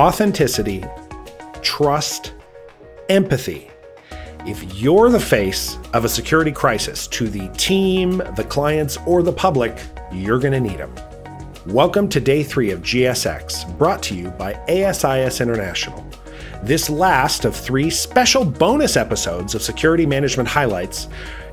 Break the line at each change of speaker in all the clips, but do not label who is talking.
authenticity, trust, empathy. If you're the face of a security crisis to the team, the clients, or the public, you're going to need them. Welcome to day three of GSX, brought to you by ASIS International. This last of three special bonus episodes of Security Management Highlights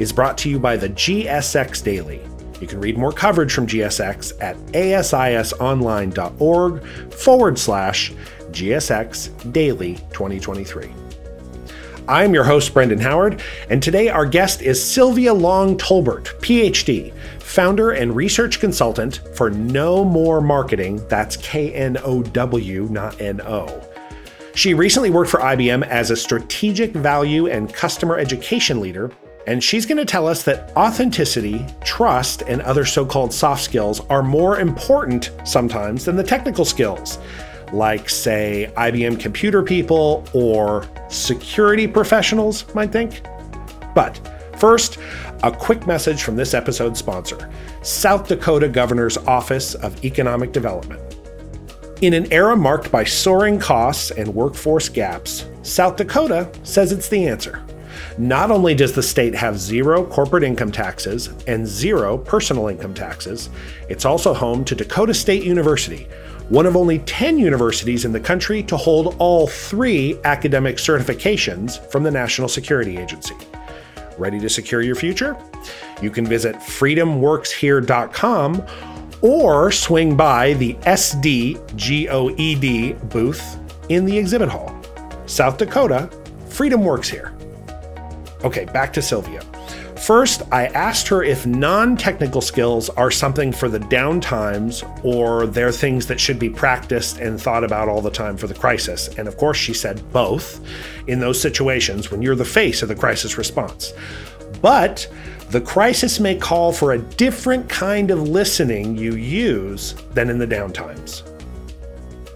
is brought to you by the GSX Daily. You can read more coverage from GSX at asisonline.org forward slash GSX Daily 2023. I'm your host, Brendan Howard, and today our guest is Sylvia Long Tolbert, PhD, founder and research consultant for Know More Marketing. That's K N O W, not N O. She recently worked for IBM as a strategic value and customer education leader, and she's going to tell us that authenticity, trust, and other so called soft skills are more important sometimes than the technical skills like, say, IBM computer people or security professionals might think. But first, a quick message from this episode's sponsor South Dakota Governor's Office of Economic Development. In an era marked by soaring costs and workforce gaps, South Dakota says it's the answer. Not only does the state have zero corporate income taxes and zero personal income taxes, it's also home to Dakota State University, one of only 10 universities in the country to hold all three academic certifications from the National Security Agency. Ready to secure your future? You can visit freedomworkshere.com or swing by the SDGOED booth in the exhibit hall. South Dakota, Freedom Works Here. Okay, back to Sylvia. First, I asked her if non technical skills are something for the downtimes or they're things that should be practiced and thought about all the time for the crisis. And of course, she said both in those situations when you're the face of the crisis response. But the crisis may call for a different kind of listening you use than in the downtimes.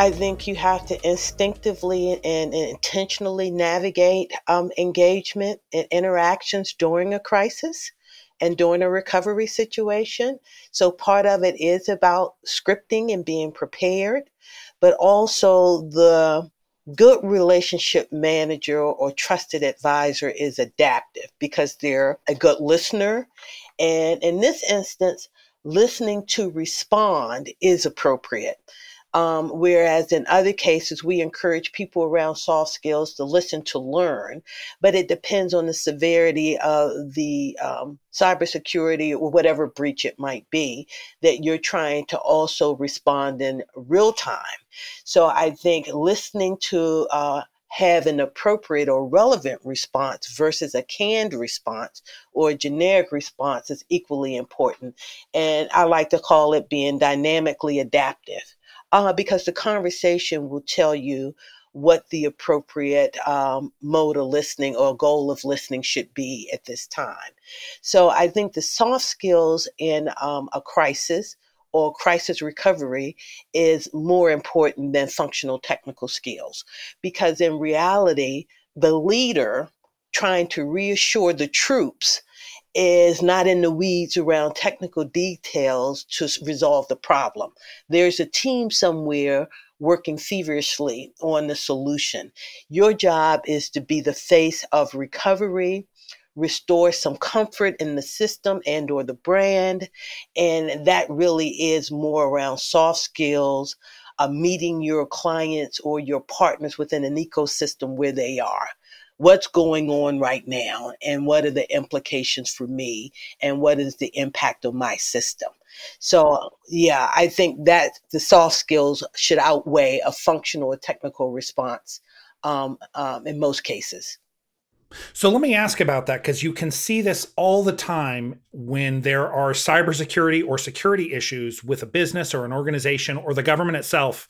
I think you have to instinctively and intentionally navigate um, engagement and interactions during a crisis and during a recovery situation. So, part of it is about scripting and being prepared, but also the good relationship manager or trusted advisor is adaptive because they're a good listener. And in this instance, listening to respond is appropriate. Um, whereas in other cases, we encourage people around soft skills to listen to learn, but it depends on the severity of the um, cybersecurity or whatever breach it might be that you're trying to also respond in real time. So I think listening to uh, have an appropriate or relevant response versus a canned response or a generic response is equally important. And I like to call it being dynamically adaptive uh, because the conversation will tell you what the appropriate um, mode of listening or goal of listening should be at this time. So I think the soft skills in um, a crisis or crisis recovery is more important than functional technical skills because in reality, the leader trying to reassure the troops is not in the weeds around technical details to resolve the problem. There's a team somewhere working feverishly on the solution. Your job is to be the face of recovery, restore some comfort in the system and or the brand, and that really is more around soft skills, uh, meeting your clients or your partners within an ecosystem where they are what's going on right now and what are the implications for me and what is the impact of my system. So, yeah, I think that the soft skills should outweigh a functional or technical response um, um, in most cases.
So let me ask about that because you can see this all the time when there are cybersecurity or security issues with a business or an organization or the government itself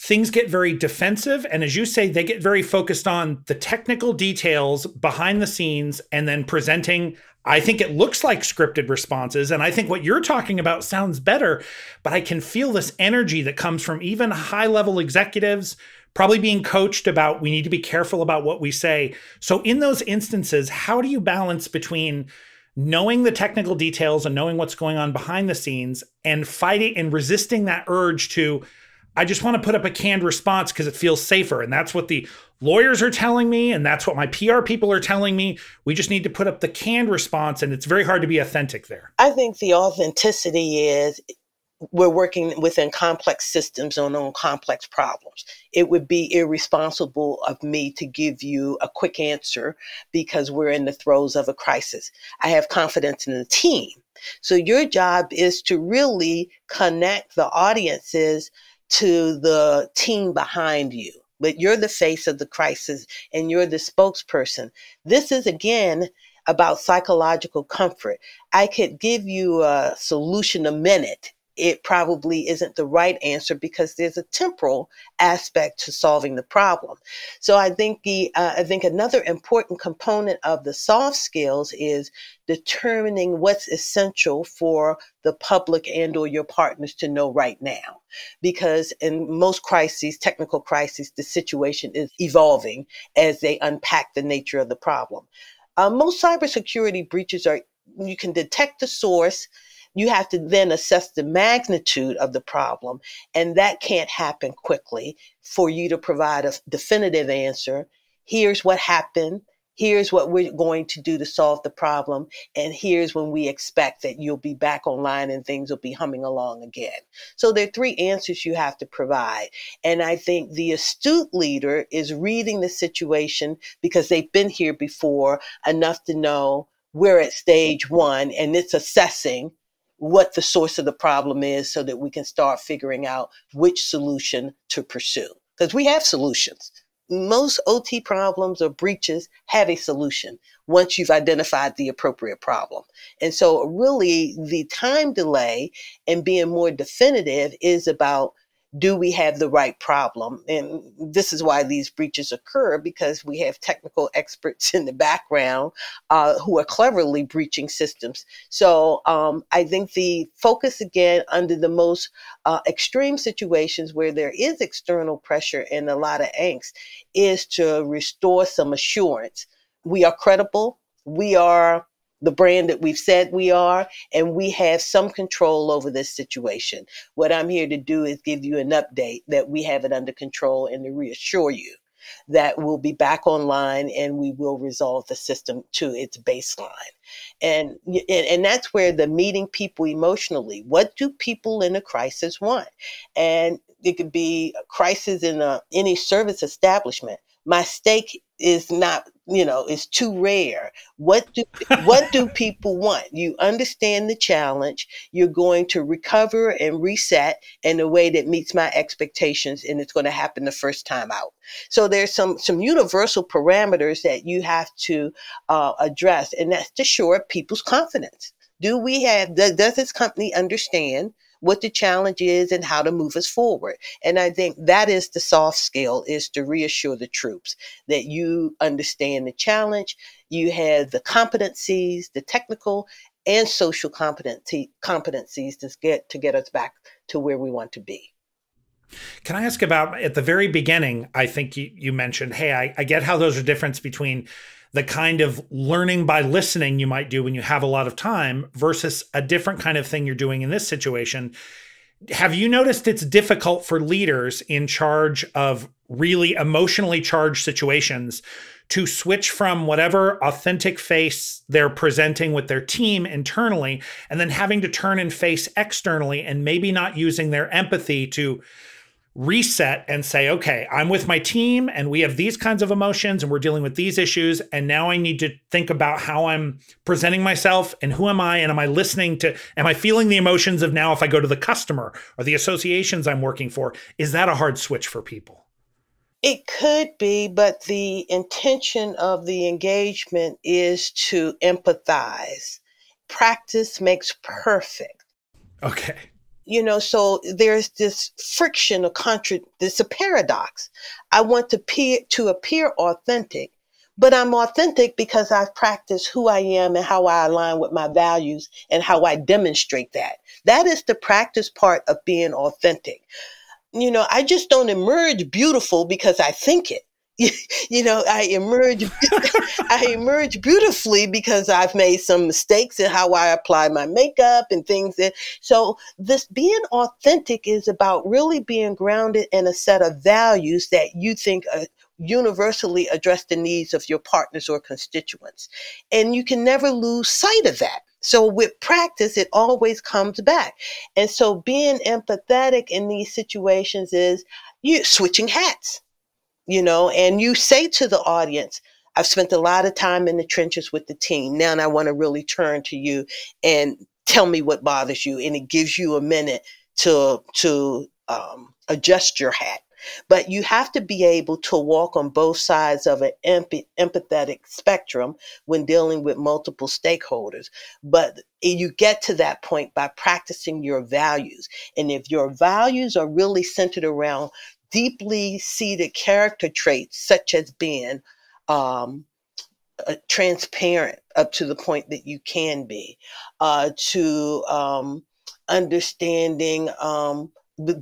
things get very defensive. And as you say, they get very focused on the technical details behind the scenes and then presenting. I think it looks like scripted responses. And I think what you're talking about sounds better, but I can feel this energy that comes from even high level executives probably being coached about we need to be careful about what we say. So, in those instances, how do you balance between knowing the technical details and knowing what's going on behind the scenes and fighting and resisting that urge to
I just want to put up a canned response because it feels safer. And that's what the lawyers are telling me. And that's what my PR people are telling me. We just need to put up the canned response. And it's very hard to be authentic there.
I think the authenticity is we're working within complex systems on, on complex problems. It would be irresponsible of me to give you a quick answer because we're in the throes of a crisis. I have confidence in the team. So your job is to really connect the audiences to the team behind you. But you're the face of the crisis and you're the spokesperson. This is again about psychological comfort. I could give you a solution a minute it probably isn't the right answer because there's a temporal aspect to solving the problem. So I think the uh, I think another important component of the soft skills is determining what's essential for the public and or your partners to know right now because in most crises technical crises the situation is evolving as they unpack the nature of the problem uh, most cybersecurity breaches are you can detect the source you have to then assess the magnitude of the problem, and that can't happen quickly for you to provide a definitive answer. Here's what happened. Here's what we're going to do to solve the problem. And here's when we expect that you'll be back online and things will be humming along again. So there are three answers you have to provide. And I think the astute leader is reading the situation because they've been here before enough to know we're at stage one and it's assessing what the source of the problem is so that we can start figuring out which solution to pursue. Because we have solutions. Most OT problems or breaches have a solution once you've identified the appropriate problem. And so, really, the time delay and being more definitive is about do we have the right problem? And this is why these breaches occur because we have technical experts in the background uh, who are cleverly breaching systems. So um, I think the focus again under the most uh, extreme situations where there is external pressure and a lot of angst is to restore some assurance. We are credible. We are the brand that we've said we are, and we have some control over this situation. What I'm here to do is give you an update that we have it under control and to reassure you that we'll be back online and we will resolve the system to its baseline. And, and, and that's where the meeting people emotionally, what do people in a crisis want? And it could be a crisis in a, any service establishment. My steak is not you know is too rare. What do what do people want? You understand the challenge. You're going to recover and reset in a way that meets my expectations and it's going to happen the first time out. So there's some some universal parameters that you have to uh, address and that's to shore up people's confidence. Do we have does, does this company understand what the challenge is and how to move us forward. And I think that is the soft skill is to reassure the troops that you understand the challenge, you have the competencies, the technical and social competency competencies to get to get us back to where we want to be.
Can I ask about at the very beginning? I think you, you mentioned, hey, I, I get how those are difference between the kind of learning by listening you might do when you have a lot of time versus a different kind of thing you're doing in this situation. Have you noticed it's difficult for leaders in charge of really emotionally charged situations to switch from whatever authentic face they're presenting with their team internally and then having to turn and face externally and maybe not using their empathy to reset and say, okay, I'm with my team and we have these kinds of emotions and we're dealing with these issues. And now I need to think about how I'm presenting myself and who am I? And am I listening to, am I feeling the emotions of now if I go to the customer or the associations I'm working for? Is that a hard switch for people?
It could be, but the intention of the engagement is to empathize. Practice makes perfect.
Okay
you know so there's this friction a contra this a paradox. I want to appear to appear authentic but i'm authentic because i've practiced who i am and how i align with my values and how i demonstrate that. That is the practice part of being authentic. You know i just don't emerge beautiful because i think it you know, I emerge, I emerge beautifully because I've made some mistakes in how I apply my makeup and things. That, so this being authentic is about really being grounded in a set of values that you think uh, universally address the needs of your partners or constituents. And you can never lose sight of that. So with practice, it always comes back. And so being empathetic in these situations is you switching hats, you know, and you say to the audience, I've spent a lot of time in the trenches with the team. Now and I want to really turn to you and tell me what bothers you. And it gives you a minute to to um, adjust your hat. But you have to be able to walk on both sides of an empathetic spectrum when dealing with multiple stakeholders. But you get to that point by practicing your values. And if your values are really centered around deeply seated character traits, such as being um, uh, transparent up to the point that you can be, uh, to um, understanding um,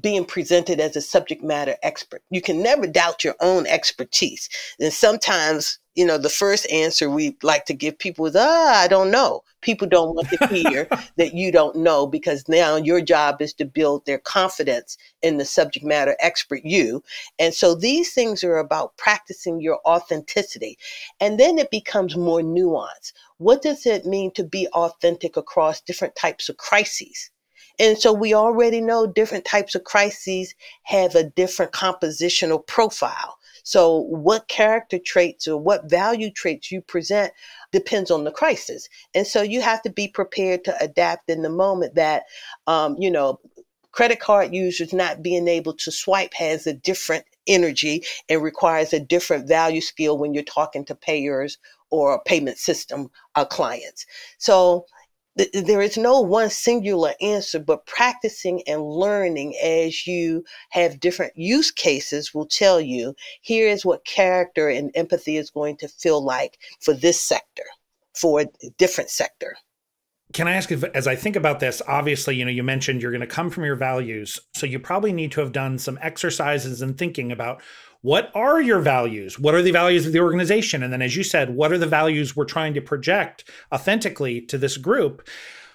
being presented as a subject matter expert. You can never doubt your own expertise. And sometimes, you know, the first answer we like to give people is, ah, I don't know. People don't want to hear that you don't know because now your job is to build their confidence in the subject matter expert you. And so these things are about practicing your authenticity. And then it becomes more nuanced. What does it mean to be authentic across different types of crises? And so we already know different types of crises have a different compositional profile. So what character traits or what value traits you present depends on the crisis. And so you have to be prepared to adapt in the moment that, um, you know, credit card users not being able to swipe has a different energy and requires a different value skill when you're talking to payers or payment system uh, clients. So there is no one singular answer, but practicing and learning as you have different use cases will tell you here is what character and empathy is going to feel like for this sector, for a different sector.
Can I ask if, as I think about this, obviously, you know, you mentioned you're going to come from your values. So you probably need to have done some exercises and thinking about what are your values? What are the values of the organization? And then, as you said, what are the values we're trying to project authentically to this group?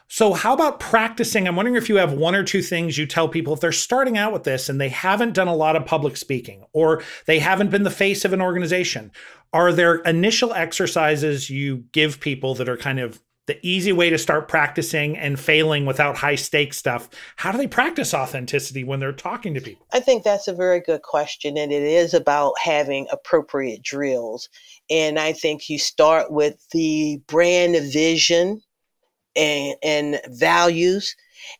So, how about practicing? I'm wondering if you have one or two things you tell people if they're starting out with this and they haven't done a lot of public speaking or they haven't been the face of an organization. Are there initial exercises you give people that are kind of the easy way to start practicing and failing without high stake stuff. How do they practice authenticity when they're talking to people?
I think that's a very good question. And it is about having appropriate drills. And I think you start with the brand vision and, and values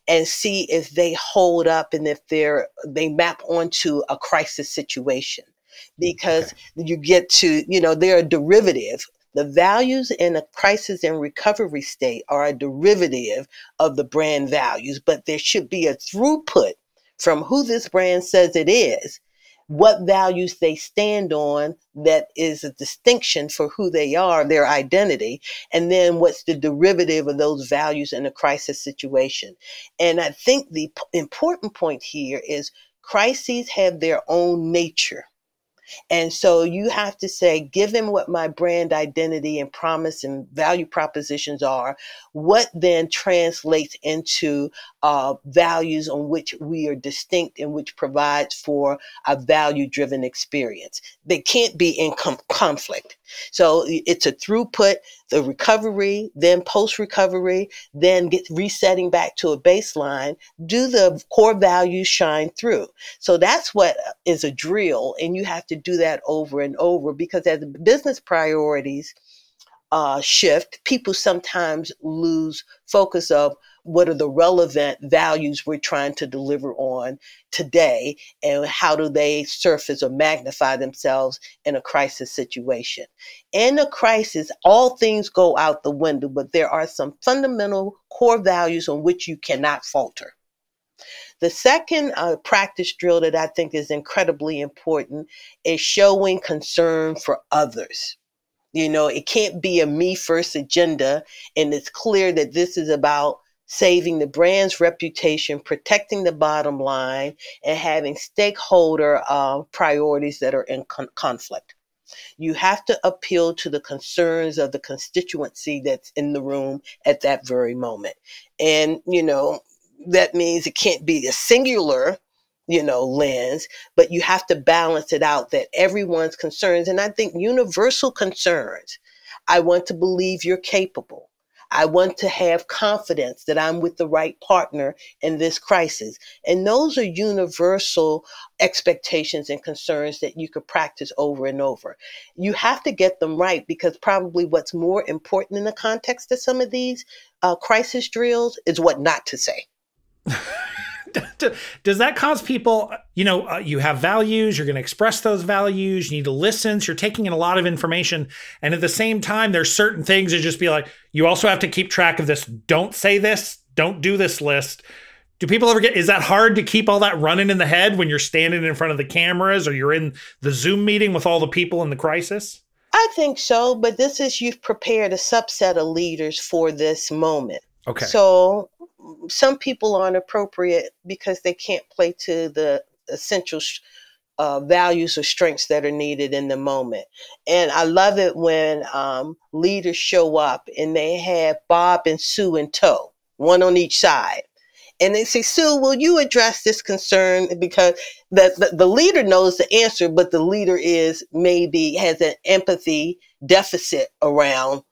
and see if they hold up and if they're they map onto a crisis situation mm, because okay. you get to you know they're a derivative the values in a crisis and recovery state are a derivative of the brand values, but there should be a throughput from who this brand says it is, what values they stand on that is a distinction for who they are, their identity, and then what's the derivative of those values in a crisis situation. And I think the p- important point here is crises have their own nature. And so you have to say, given what my brand identity and promise and value propositions are, what then translates into uh, values on which we are distinct and which provides for a value driven experience. They can't be in com- conflict. So it's a throughput, the recovery, then post recovery, then get resetting back to a baseline. Do the core values shine through? So that's what is a drill, and you have to do that over and over because as business priorities uh, shift, people sometimes lose focus of what are the relevant values we're trying to deliver on today and how do they surface or magnify themselves in a crisis situation in a crisis all things go out the window but there are some fundamental core values on which you cannot falter the second uh, practice drill that I think is incredibly important is showing concern for others. You know, it can't be a me first agenda, and it's clear that this is about saving the brand's reputation, protecting the bottom line, and having stakeholder uh, priorities that are in con- conflict. You have to appeal to the concerns of the constituency that's in the room at that very moment. And, you know, that means it can't be a singular you know lens but you have to balance it out that everyone's concerns and i think universal concerns i want to believe you're capable I want to have confidence that I'm with the right partner in this crisis. And those are universal expectations and concerns that you could practice over and over. You have to get them right because probably what's more important in the context of some of these uh, crisis drills is what not to say.
does that cause people you know uh, you have values you're going to express those values you need to listen so you're taking in a lot of information and at the same time there's certain things that just be like you also have to keep track of this don't say this don't do this list. Do people ever get is that hard to keep all that running in the head when you're standing in front of the cameras or you're in the zoom meeting with all the people in the crisis?
I think so but this is you've prepared a subset of leaders for this moment
okay
so some people aren't appropriate because they can't play to the essential uh, values or strengths that are needed in the moment. And I love it when um, leaders show up and they have Bob and Sue in tow, one on each side. And they say, Sue, will you address this concern? Because the, the, the leader knows the answer, but the leader is maybe has an empathy deficit around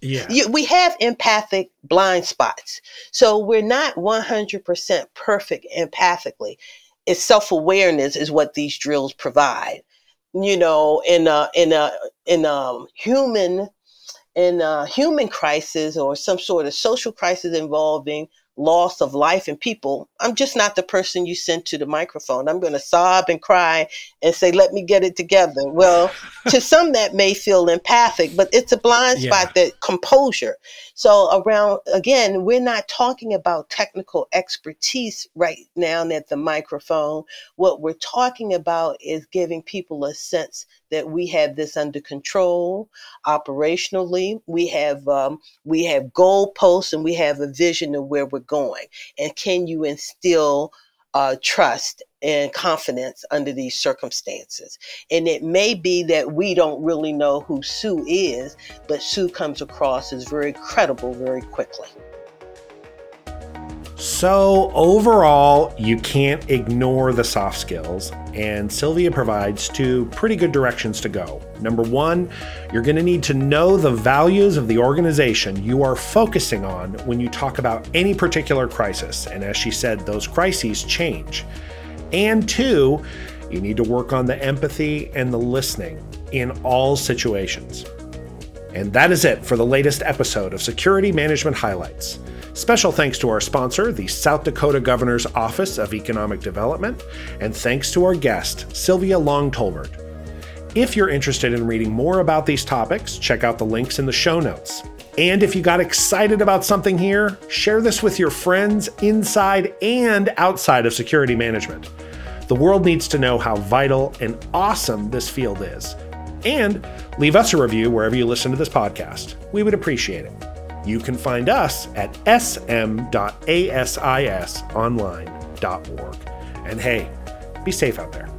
yeah.
You, we have empathic blind spots. So we're not 100% perfect empathically. It's self awareness is what these drills provide. You know, in a, in a, in a human, in a human crisis or some sort of social crisis involving loss of life and people, I'm just not the person you send to the microphone. I'm going to sob and cry and say, let me get it together. Well, to some that may feel empathic, but it's a blind spot yeah. that composure. So around, again, we're not talking about technical expertise right now at the microphone. What we're talking about is giving people a sense that we have this under control operationally. We have um, we have goalposts and we have a vision of where we're going. And can you instill uh, trust and confidence under these circumstances? And it may be that we don't really know who Sue is, but Sue comes across as very credible very quickly.
So, overall, you can't ignore the soft skills, and Sylvia provides two pretty good directions to go. Number one, you're going to need to know the values of the organization you are focusing on when you talk about any particular crisis. And as she said, those crises change. And two, you need to work on the empathy and the listening in all situations. And that is it for the latest episode of Security Management Highlights. Special thanks to our sponsor, the South Dakota Governor's Office of Economic Development, and thanks to our guest, Sylvia Long Tolbert. If you're interested in reading more about these topics, check out the links in the show notes. And if you got excited about something here, share this with your friends inside and outside of security management. The world needs to know how vital and awesome this field is. And leave us a review wherever you listen to this podcast. We would appreciate it. You can find us at sm.asisonline.org. And hey, be safe out there.